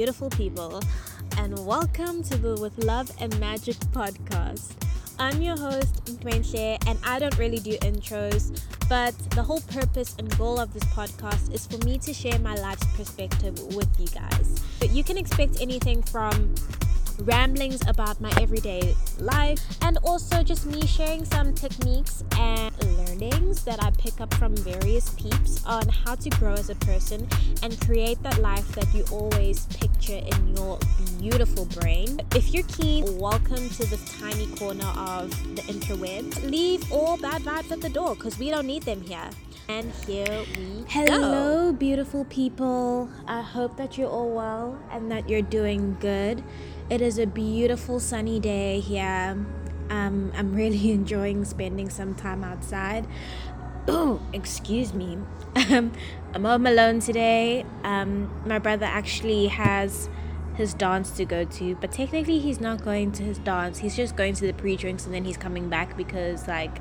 beautiful people, and welcome to the With Love and Magic podcast. I'm your host, Nkwenche, and I don't really do intros, but the whole purpose and goal of this podcast is for me to share my life's perspective with you guys. But you can expect anything from ramblings about my everyday life, and also just me sharing some techniques and learnings that I pick up from various peeps on how to grow as a person and create that life that you always picture in your beautiful brain. If you're keen, welcome to this tiny corner of the interwebs. Leave all bad vibes at the door because we don't need them here. And here we Hello, go. beautiful people. I hope that you're all well and that you're doing good. It is a beautiful sunny day here. Um, I'm really enjoying spending some time outside. Oh, excuse me. Um, I'm home alone today. Um, my brother actually has his dance to go to, but technically he's not going to his dance. He's just going to the pre-drinks and then he's coming back because like,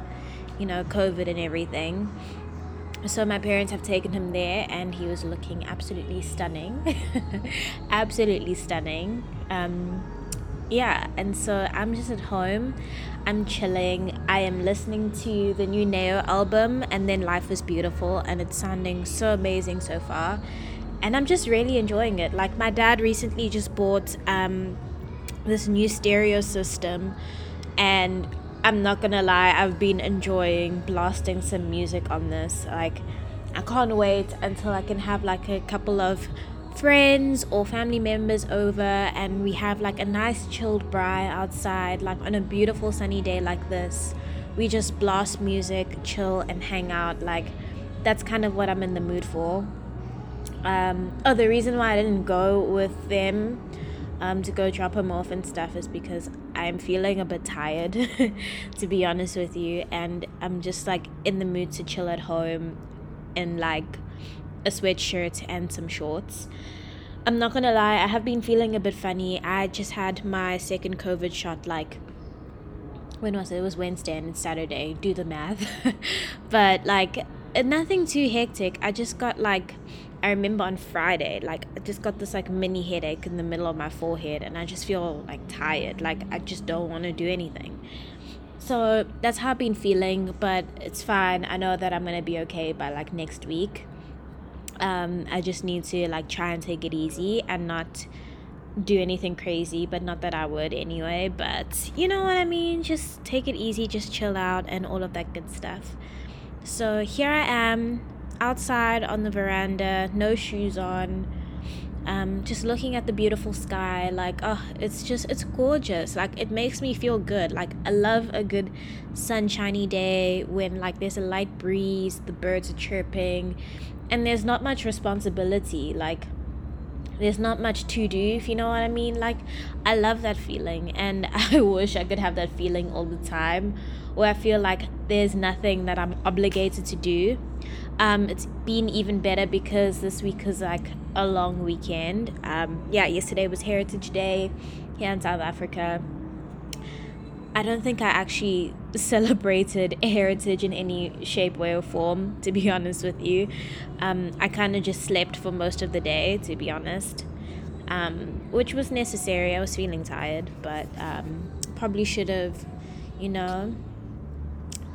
you know, COVID and everything so my parents have taken him there and he was looking absolutely stunning absolutely stunning um, yeah and so i'm just at home. I'm chilling. I am listening to the new neo album and then life is beautiful and it's sounding so amazing so far. And i'm just really enjoying it. Like my dad recently just bought um, this new stereo system and I'm not gonna lie, I've been enjoying blasting some music on this. Like, I can't wait until I can have like a couple of friends or family members over and we have like a nice chilled braai outside, like on a beautiful sunny day like this. We just blast music, chill, and hang out. Like, that's kind of what I'm in the mood for. Um, oh, the reason why I didn't go with them um, to go drop him off and stuff is because I'm feeling a bit tired, to be honest with you, and I'm just like in the mood to chill at home and like a sweatshirt and some shorts. I'm not gonna lie, I have been feeling a bit funny. I just had my second COVID shot like when was it? It was Wednesday and it's Saturday. Do the math. but like uh, nothing too hectic. I just got like I remember on Friday, like I just got this like mini headache in the middle of my forehead and I just feel like tired. Like I just don't want to do anything. So that's how I've been feeling, but it's fine. I know that I'm gonna be okay by like next week. Um, I just need to like try and take it easy and not do anything crazy, but not that I would anyway. But you know what I mean? Just take it easy, just chill out, and all of that good stuff. So here I am outside on the veranda, no shoes on, um, just looking at the beautiful sky. Like, oh, it's just, it's gorgeous. Like, it makes me feel good. Like, I love a good sunshiny day when, like, there's a light breeze, the birds are chirping, and there's not much responsibility. Like, there's not much to do if you know what i mean like i love that feeling and i wish i could have that feeling all the time where i feel like there's nothing that i'm obligated to do um, it's been even better because this week is like a long weekend. Um, yeah, yesterday was Heritage Day here in South Africa. I don't think I actually celebrated heritage in any shape, way, or form, to be honest with you. Um, I kind of just slept for most of the day, to be honest, um, which was necessary. I was feeling tired, but um, probably should have, you know,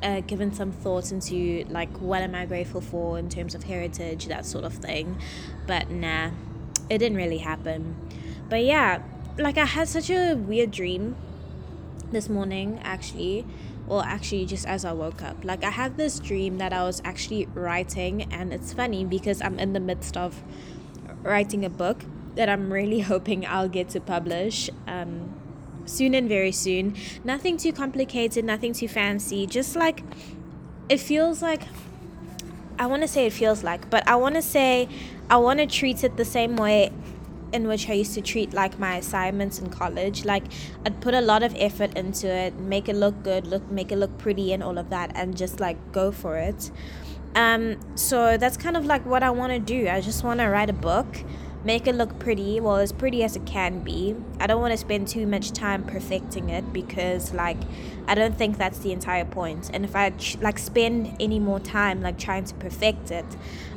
uh, given some thought into like what am I grateful for in terms of heritage, that sort of thing. But nah, it didn't really happen. But yeah, like I had such a weird dream this morning actually or actually just as I woke up. Like I had this dream that I was actually writing and it's funny because I'm in the midst of writing a book that I'm really hoping I'll get to publish. Um, soon and very soon. Nothing too complicated, nothing too fancy. Just like it feels like I want to say it feels like, but I want to say I want to treat it the same way in which I used to treat like my assignments in college. Like I'd put a lot of effort into it, make it look good, look make it look pretty and all of that and just like go for it. Um so that's kind of like what I want to do. I just want to write a book make it look pretty well as pretty as it can be i don't want to spend too much time perfecting it because like i don't think that's the entire point. and if i like spend any more time like trying to perfect it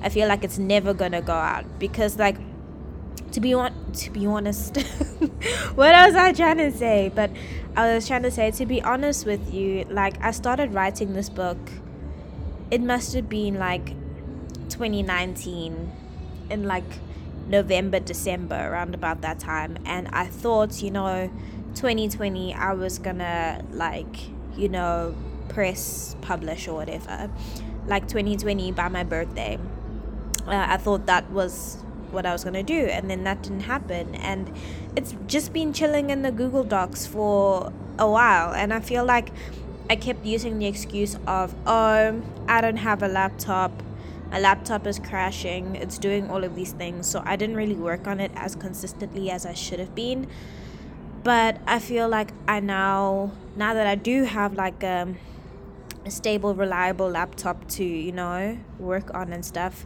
i feel like it's never gonna go out because like to be on to be honest what was i trying to say but i was trying to say to be honest with you like i started writing this book it must have been like 2019 in like november december around about that time and i thought you know 2020 i was gonna like you know press publish or whatever like 2020 by my birthday. Uh, i thought that was what I was going to do and then that didn't happen. And it's just been chilling in the Google Docs for a while and I feel like I kept using the excuse of oh I don't have a laptop. My laptop is crashing. It's doing all of these things. So I didn't really work on it as consistently as I should have been. But I feel like I now now that I do have like um, a stable reliable laptop to you know work on and stuff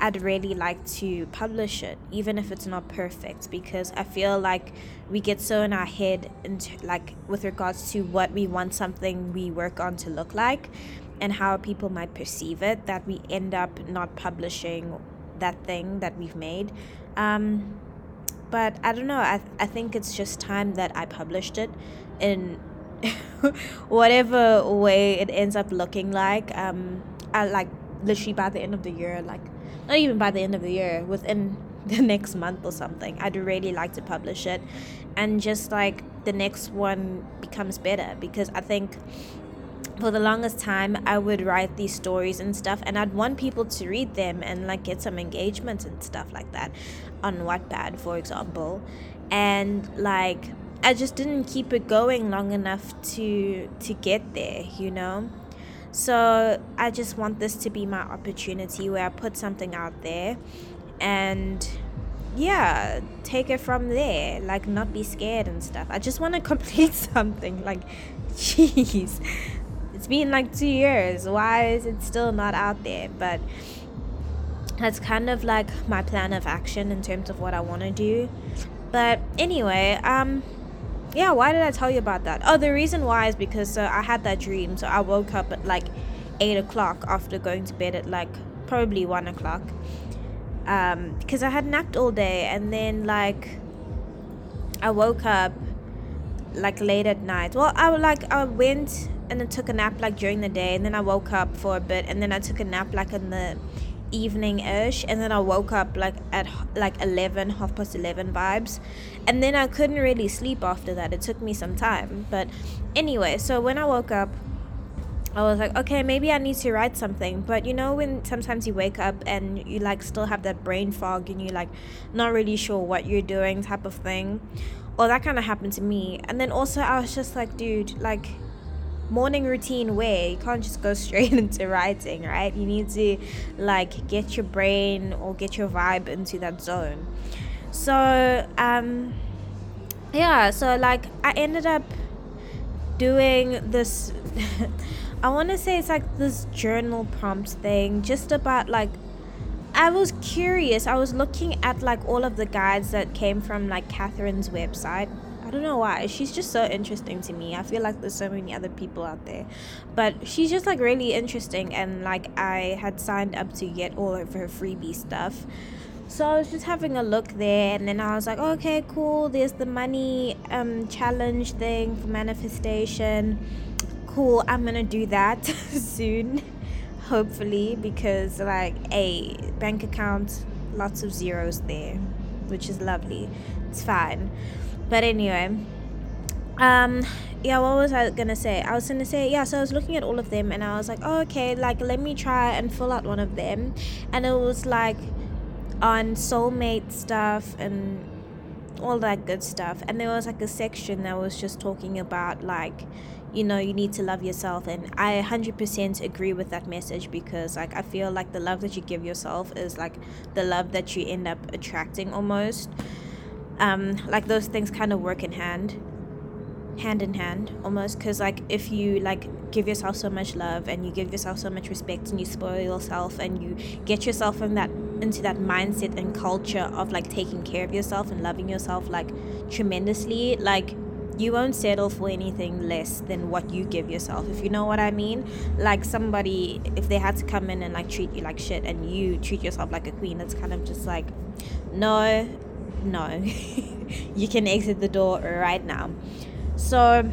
I'd really like to publish it, even if it's not perfect, because I feel like we get so in our head, into, like with regards to what we want something we work on to look like and how people might perceive it, that we end up not publishing that thing that we've made. Um, but I don't know, I, I think it's just time that I published it in whatever way it ends up looking like. Um, I like literally by the end of the year, like not even by the end of the year, within the next month or something. I'd really like to publish it and just like the next one becomes better because I think for the longest time I would write these stories and stuff and I'd want people to read them and like get some engagement and stuff like that on Wattpad for example and like I just didn't keep it going long enough to to get there you know so I just want this to be my opportunity where I put something out there and yeah, take it from there. Like, not be scared and stuff. I just want to complete something. Like, jeez. It's been like two years. Why is it still not out there? But that's kind of like my plan of action in terms of what I want to do. But anyway, um, yeah, why did I tell you about that? Oh, the reason why is because uh, I had that dream. So I woke up at like eight o'clock after going to bed at like probably one o'clock. Um, because I had napped all day and then like I woke up like late at night. Well, I like I went and then took a nap like during the day and then I woke up for a bit and then I took a nap like in the evening ish and then I woke up like at like 11 half past 11 vibes. And then I couldn't really sleep after that. It took me some time. But anyway so when I woke up I was like okay maybe I need to write something. But you know when sometimes you wake up and you like still have that brain fog and you like not really sure what you're doing type of thing? Well that kind of happened to me. And then also I was just like dude like morning routine way. You can't just go straight into writing, right? You need to like get your brain or get your vibe into that zone. So, um, yeah, so like I ended up doing this. I want to say it's like this journal prompt thing, just about like I was curious. I was looking at like all of the guides that came from like Catherine's website I don't know why. She's just so interesting to me. I feel like there's so many other people out there. But she's just like really interesting and like I had signed up to get all of her freebie stuff. So I was just having a look there and then I was like, okay, cool. There's the money um challenge thing for manifestation. Cool. I'm to do that soon. Hopefully because like a bank account lots of zeros there, which is lovely. It's fine. But anyway, um, yeah, what was I gonna say? I was gonna say, yeah, so I was looking at all of them and I was like, oh, okay, like let me try and fill out one of them. And it was like on soulmate stuff and all that good stuff. And there was like a section that was just talking about like, you know, you need to love yourself. And I 100% agree with that message because like I feel like the love that you give yourself is like the love that you end up attracting almost um, like those things kind of work in hand hand in hand almost because like if you like give yourself so much love and you give yourself so much respect and you spoil yourself and you get yourself in that into that mindset and culture of like taking care of yourself and loving yourself like tremendously like you won't settle for anything less than what you give yourself if you know what i mean. Like somebody if they had to come in and like treat you like shit and you treat yourself like a queen it's kind of just like no no, you can exit the door right now. So,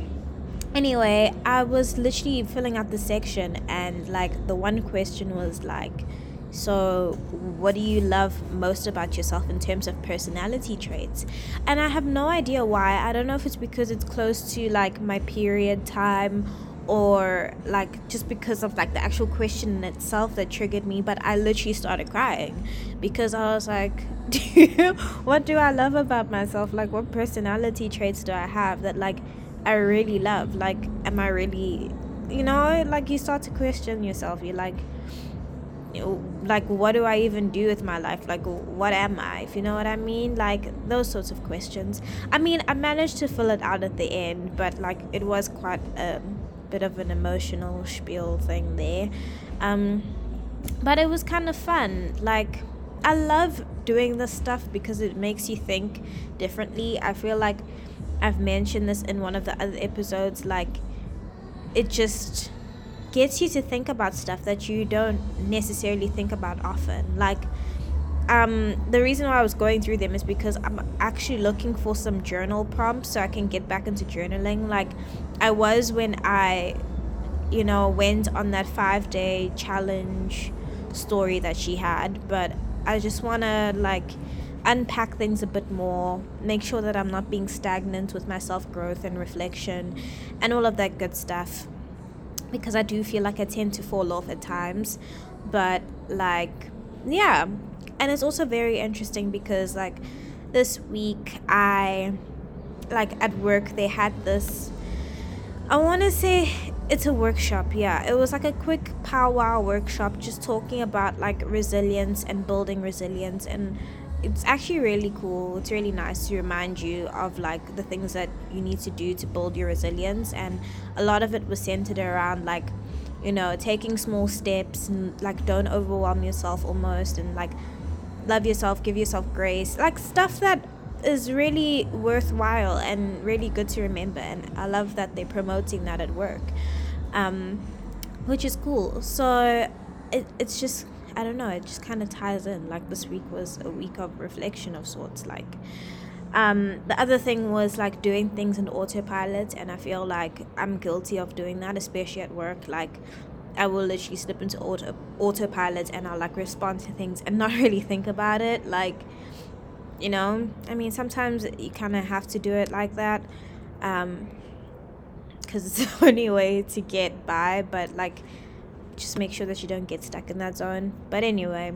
anyway, I was literally filling out the section, and like the one question was like, so, what do you love most about yourself in terms of personality traits? And I have no idea why. I don't know if it's because it's close to like my period time or like just because of like the actual question in itself that triggered me but i literally started crying because i was like what do i love about myself? Like what personality traits do i have that like i really love? Like am i really you know like you start to question yourself. You're like like what do i even do with my life? Like what am i? If you know what i mean? Like those sorts of questions. I mean i managed to fill it out at the end but like it was quite a bit of an emotional spiel thing there um but it was kind of fun like i love doing this stuff because it makes you think differently i feel like i've mentioned this in one of the other episodes like it just gets you to think about stuff that you don't necessarily think about often. Like, um, the reason why I was going through them is because I'm actually looking for some journal prompts so I can get back into journaling. Like, I was when I, you know, went on that five day challenge story that she had, but I just want to, like, unpack things a bit more, make sure that I'm not being stagnant with my self growth and reflection and all of that good stuff because I do feel like I tend to fall off at times. But like, yeah. And it's also very interesting because like this week I like at work they had this I want to say it's a workshop, yeah. It was like a quick powwow workshop just talking about like resilience and building resilience and it's actually really cool. It's really nice to remind you of like the things that you need to do to build your resilience and a lot of it was centered around like you know taking small steps and like don't overwhelm yourself almost and like love yourself, give yourself grace. Like stuff that is really worthwhile and really good to remember and I love that they're promoting that at work. Um which is cool. So it, it's just I don't know, it just kind of ties in. Like this week was a week of reflection of sorts. Like, um, the other thing was like doing things in autopilot, and I feel like I'm guilty of doing that, especially at work. Like, I will literally slip into auto autopilot and I'll like respond to things and not really think about it. Like, you know, I mean, sometimes you kind of have to do it like that. Um, because it's the only way to get by, but like just make sure that you don't get stuck in that zone. But anyway,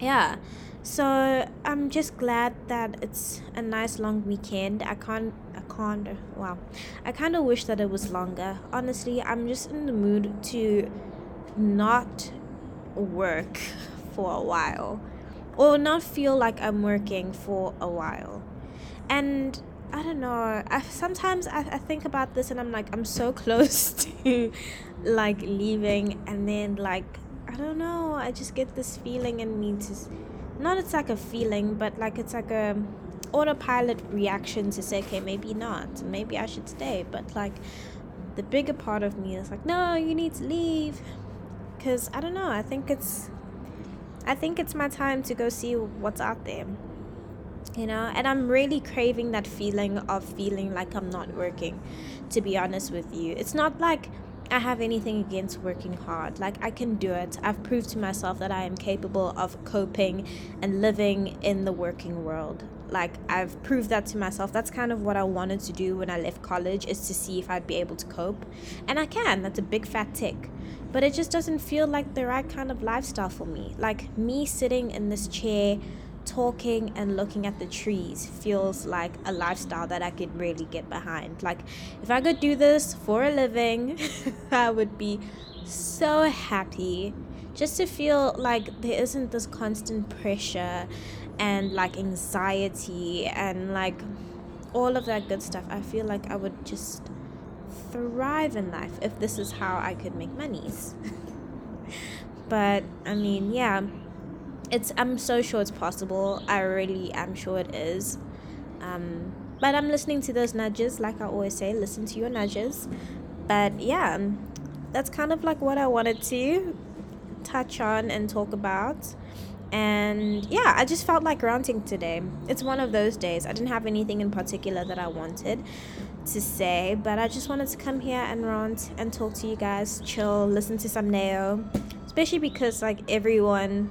yeah. So I'm just glad that it's a nice long weekend. I can't I can't wow. I kind of wish that it was longer. Honestly, I'm just in the mood to not work for a while or not feel like I'm working for a while. And I don't know. I sometimes I, I think about this and I'm like I'm so close to like leaving and then like I don't know. I just get this feeling in me to not it's like a feeling, but like it's like a autopilot reaction to say okay maybe not maybe I should stay but like the bigger part of me is like no you need to leave because I don't know I think it's I think it's my time to go see what's out there you know and i'm really craving that feeling of feeling like i'm not working to be honest with you it's not like I have anything against working hard. Like, I can do it. I've proved to myself that I am capable of coping and living in the working world. Like, I've proved that to myself. That's kind of what I wanted to do when I left college, is to see if I'd be able to cope. And I can. That's a big fat tick. But it just doesn't feel like the right kind of lifestyle for me. Like, me sitting in this chair talking and looking at the trees feels like a lifestyle that I could really get behind. Like, if I could do this for a living, I would be so happy just to feel like there isn't this constant pressure and like anxiety and like all of that good stuff. I feel like I would just thrive in life if this is how I could make monies. but I mean, yeah it's I'm so sure it's possible. I really am sure it is. Um, but I'm listening to those nudges, like I always say, listen to your nudges. But yeah, that's kind of like what I wanted to touch on and talk about. And yeah, I just felt like ranting today. It's one of those days. I didn't have anything in particular that I wanted to say, but I just wanted to come here and rant and talk to you guys, chill, listen to some Neo, especially because like everyone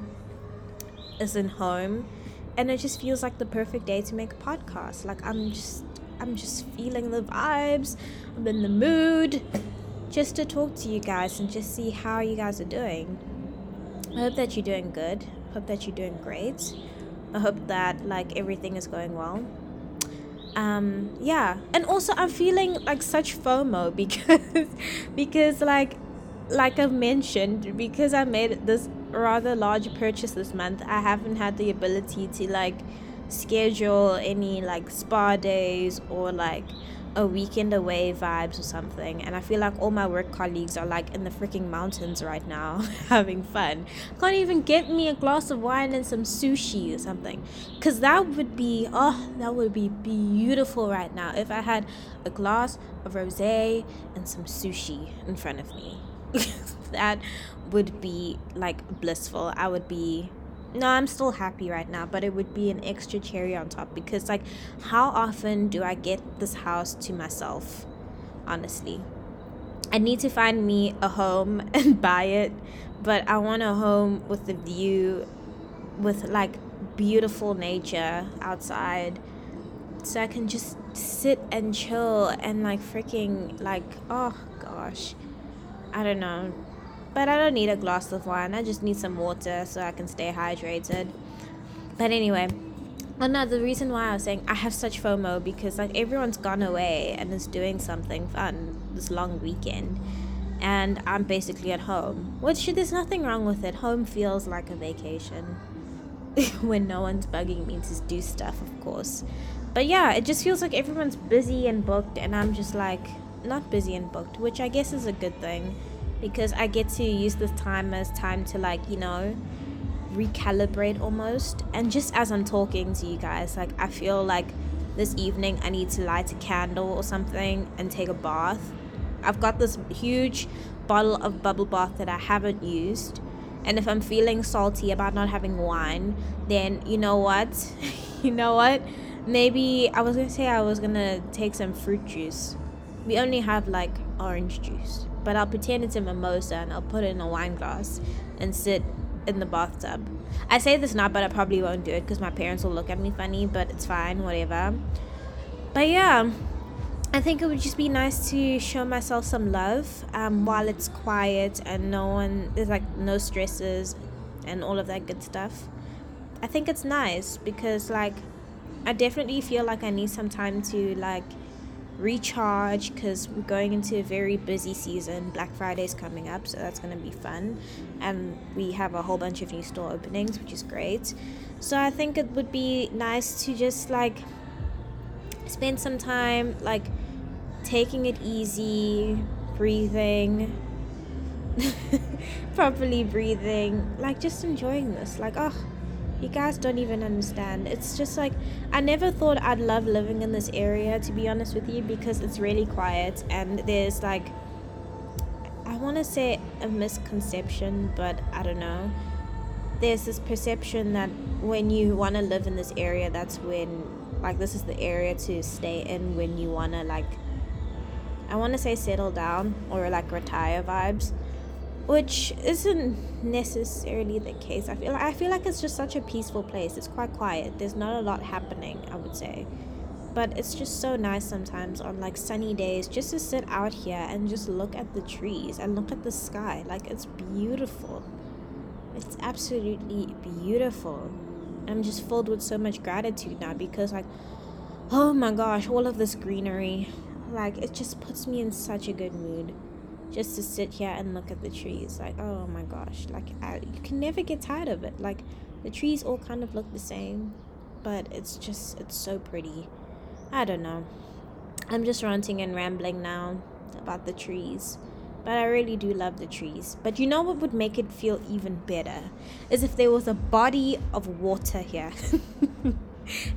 is in home and it just feels like the perfect day to make a podcast. Like I'm just I'm just feeling the vibes. I'm in the mood just to talk to you guys and just see how you guys are doing. I hope that you're doing good. Hope that you're doing great. I hope that like everything is going well. Um yeah, and also I'm feeling like such FOMO because because like like I've mentioned because I made this rather large purchase this month, I haven't had the ability to like schedule any like spa days or like a weekend away vibes or something and i feel like all my work colleagues are like in the freaking mountains right now having fun. Can't even get me a glass of wine and some sushi or something because that would be oh that would be beautiful right now if i had a glass of rosé and some sushi in front of me. That would be like blissful. I would be no, I'm still happy right now, but it would be an extra cherry on top because, like, how often do I get this house to myself? Honestly, I need to find me a home and buy it, but I want a home with a view, with like beautiful nature outside, so I can just sit and chill and like freaking like oh gosh, I don't know but I don't need a glass of wine. I just need some water so I can stay hydrated. But anyway, another reason why I was saying I have such FOMO because like everyone's gone away and is doing something fun this long weekend. And I'm basically at home, which there's nothing wrong with it. Home feels like a vacation when no one's bugging me to do stuff, of course. But yeah, it just feels like everyone's busy and booked, and I'm just like not busy and booked, which I guess is a good thing because I get to use this time as time to like, you know, recalibrate almost. And just as I'm talking to you guys, like I feel like this evening I need to light a candle or something and take a bath. I've got this huge bottle of bubble bath that I haven't used. And if I'm feeling salty about not having wine, then you know what? you know what? Maybe I was gonna say I was gonna take some fruit juice. We only have like orange juice but I'll pretend it's a mimosa and I'll put it in a wine glass and sit in the bathtub. I say this now, but I probably won't do it because my parents will look at me funny, but it's fine, whatever. But yeah, I think it would just be nice to show myself some love um, while it's quiet and no one, there's like no stresses and all of that good stuff. I think it's nice because, like, I definitely feel like I need some time to, like, recharge because we're going into a very busy season. Black Friday's coming up, so that's going to be fun. And we have a whole bunch of new store openings, which is great. So I think it would be nice to just like spend some time like taking it easy, breathing, properly breathing, like just enjoying this. Like, oh, you guys don't even understand. It's just like I never thought I'd love living in this area to be honest with you because it's really quiet and there's like I want to say a misconception, but I don't know. There's this perception that when you want to live in this area, that's when like this is the area to stay in when you want to like I want to say settle down or like retire vibes which isn't necessarily the case. I feel like, I feel like it's just such a peaceful place. It's quite quiet. There's not a lot happening, I would say. But it's just so nice sometimes on like sunny days just to sit out here and just look at the trees and look at the sky. Like it's beautiful. It's absolutely beautiful. I'm just filled with so much gratitude now because like oh my gosh, all of this greenery. Like it just puts me in such a good mood just to sit here and look at the trees. Like, oh my gosh, like I, you can never get tired of it. Like the trees all kind of look the same, but it's just it's so pretty. I don't know. I'm just ranting and rambling now about the trees. But I really do love the trees. But you know what would make it feel even better? Is if there was a body of water here.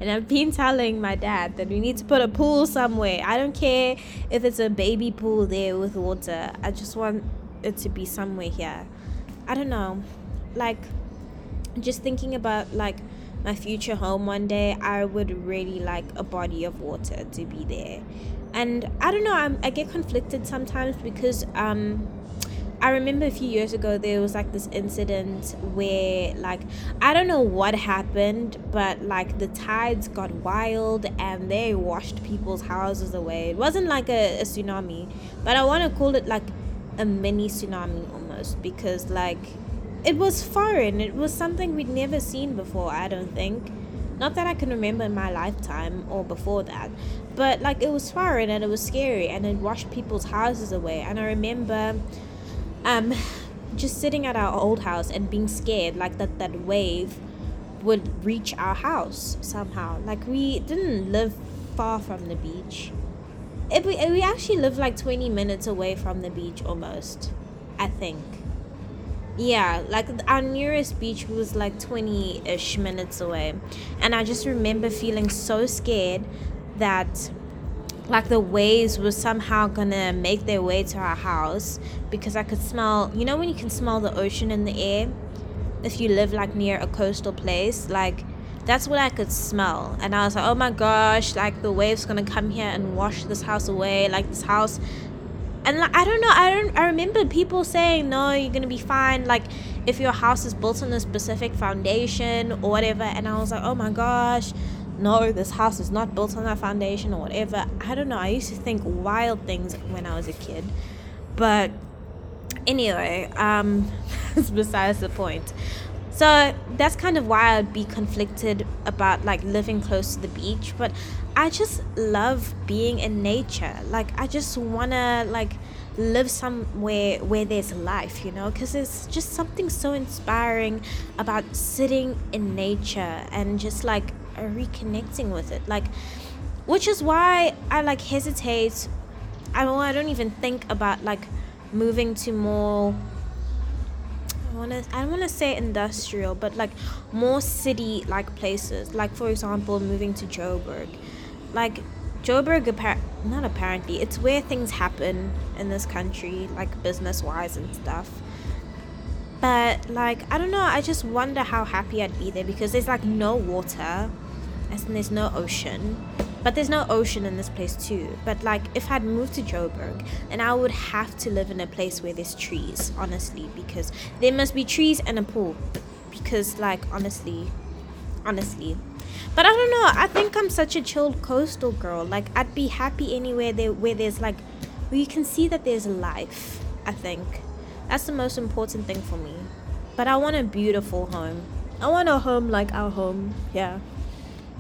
And I've been telling my dad that we need to put a pool somewhere. I don't care if it's a baby pool there with water. I just want it to be somewhere here. I don't know. Like, just thinking about like my future home one day, I would really like a body of water to be there. And I don't know, I'm, I get conflicted sometimes because um, I remember a few years ago there was like this incident where like I don't know what happened, but like the tides got wild and they washed people's houses away. It wasn't like a, a tsunami, but I want to call it like a mini tsunami almost because like it was foreign. It was something we'd never seen before, I don't think. Not that I can remember in my lifetime or before that, but like it was foreign and it was scary and it washed people's houses away. And I remember um, just sitting at our old house and being scared like that that wave would reach our house somehow. Like we didn't live far from the beach. It, we, we actually lived like 20 minutes away from the beach almost i think. Yeah like our nearest beach was like 20-ish minutes away. And i just remember feeling so scared that like the waves were somehow gonna make their way to our house because I could smell you know when you can smell the ocean in the air? If you live like near a coastal place like that's what I could smell. And I was like oh my gosh like the waves gonna come here and wash this house away like this house. And like, I don't know I don't I remember people saying no you're gonna be fine like if your house is built on a specific foundation or whatever. And I was like oh my gosh no, this house is not built on that foundation or whatever. I don't know. I used to think wild things when I was a kid. But anyway, um, that's besides the point. So that's kind of why I'd be conflicted about like living close to the beach. But I just love being in nature. Like, I just wanna like live somewhere where there's life, you know, because there's just something so inspiring about sitting in nature and just like reconnecting with it like which is why i like hesitate. I don't, I don't even think about like moving to more I want to I don't want to say industrial but like more city like places. Like for example moving to Joburg. Like Joburg not apparently it's where things happen in this country like business wise and stuff. But like I don't know I just wonder how happy I'd be there because there's like no water as in there's no ocean. But there's no ocean in this place too. But like if i'd moved to joburg and i would have to live in a place where there's trees honestly because there must be trees and a pool. Because like honestly honestly. But i don't know. I think i'm such a chilled coastal girl. Like i'd be happy anywhere there where there's like where you can see that there's life i think. That's the most important thing for me. But i want a beautiful home. I want a home like our home. Yeah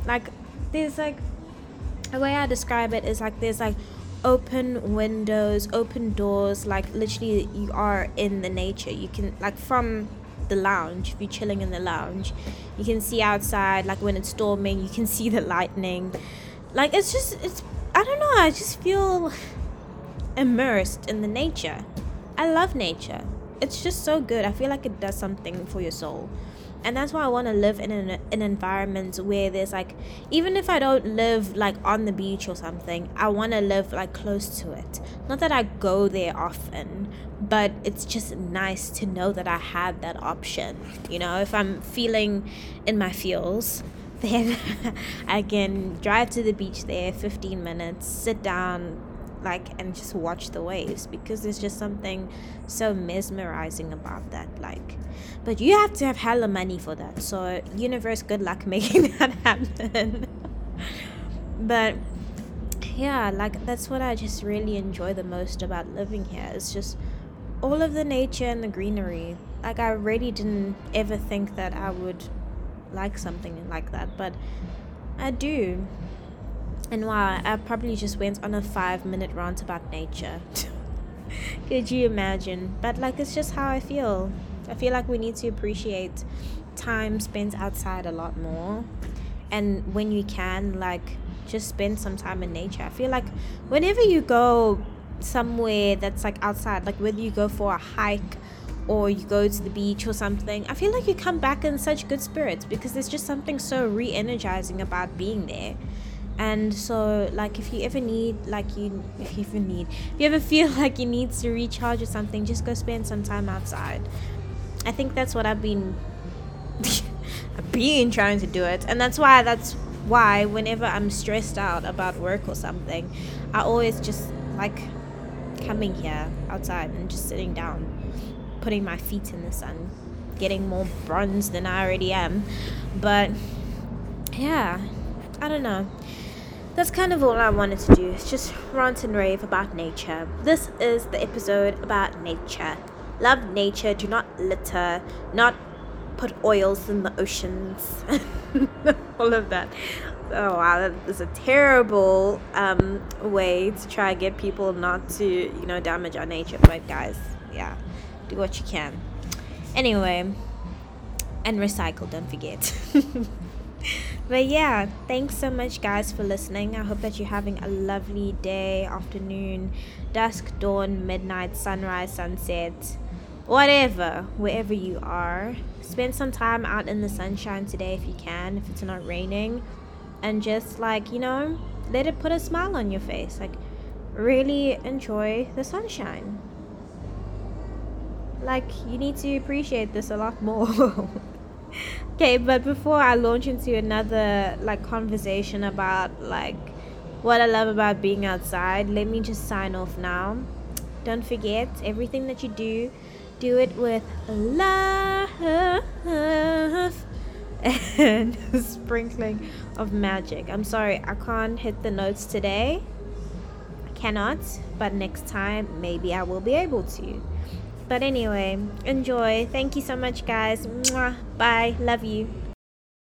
like there's like the way I describe it is like there's like open windows, open doors, like literally you are in the nature. You can like from the lounge, if you're chilling in the lounge, you can see outside, like when it's storming, you can see the lightning. Like it's just it's I don't know, I just feel immersed in the nature. I love nature. It's just so good. I feel like it does something for your soul and that's why I want to live in an, an environment where there's like even if I don't live like on the beach or something I want to live like close to it. Not that I go there often but it's just nice to know that I have that option. You know if I'm feeling in my feels then I can drive to the beach there 15 minutes sit down like and just watch the waves because there's just something so mesmerizing about that like. But you have to have hella money for that so universe good luck making that happen. But yeah like that's what i just really enjoy the most about living here it's just all of the nature and the greenery. Like i really didn't ever think that i would like something like that but i do and wow, I probably just went on a five minute rant about nature. Could you imagine? But like, it's just how I feel. I feel like we need to appreciate time spent outside a lot more. And when you can, like, just spend some time in nature. I feel like whenever you go somewhere that's like outside, like whether you go for a hike or you go to the beach or something, I feel like you come back in such good spirits because there's just something so re energizing about being there and so like if you ever need like you if you ever need if you ever feel like you need to recharge or something just go spend some time outside i think that's what i've been I've been trying to do it, and that's why that's why whenever I'm stressed out about work or something, I always just like coming here outside and just sitting down, putting my feet in the sun, getting more bronze than I already am. But yeah, I don't know. That's kind of all I wanted to do. It's just rant and rave about nature. This is the episode about nature. Love nature, do not litter, not put oils in the oceans, all of that. Oh wow, that is a terrible um, way to try and get people not to, you know, damage our nature. But guys, yeah, do what you can. Anyway, and recycle, don't forget. but yeah, thanks so much, guys, for listening. I hope that you're having a lovely day, afternoon, dusk, dawn, midnight, sunrise, sunset, whatever, wherever you are. Spend some time out in the sunshine today if you can, if it's not raining, and just like, you know, let it put a smile on your face. Like, really enjoy the sunshine. Like, you need to appreciate this a lot more. okay but before i launch into another like conversation about like what i love about being outside let me just sign off now. Don't forget everything that you do do it with love and a sprinkling of magic. I'm sorry i can't hit the notes today. I cannot but next time maybe i will be able to but anyway, enjoy. Thank you so much, guys. Mwah. Bye. Love you.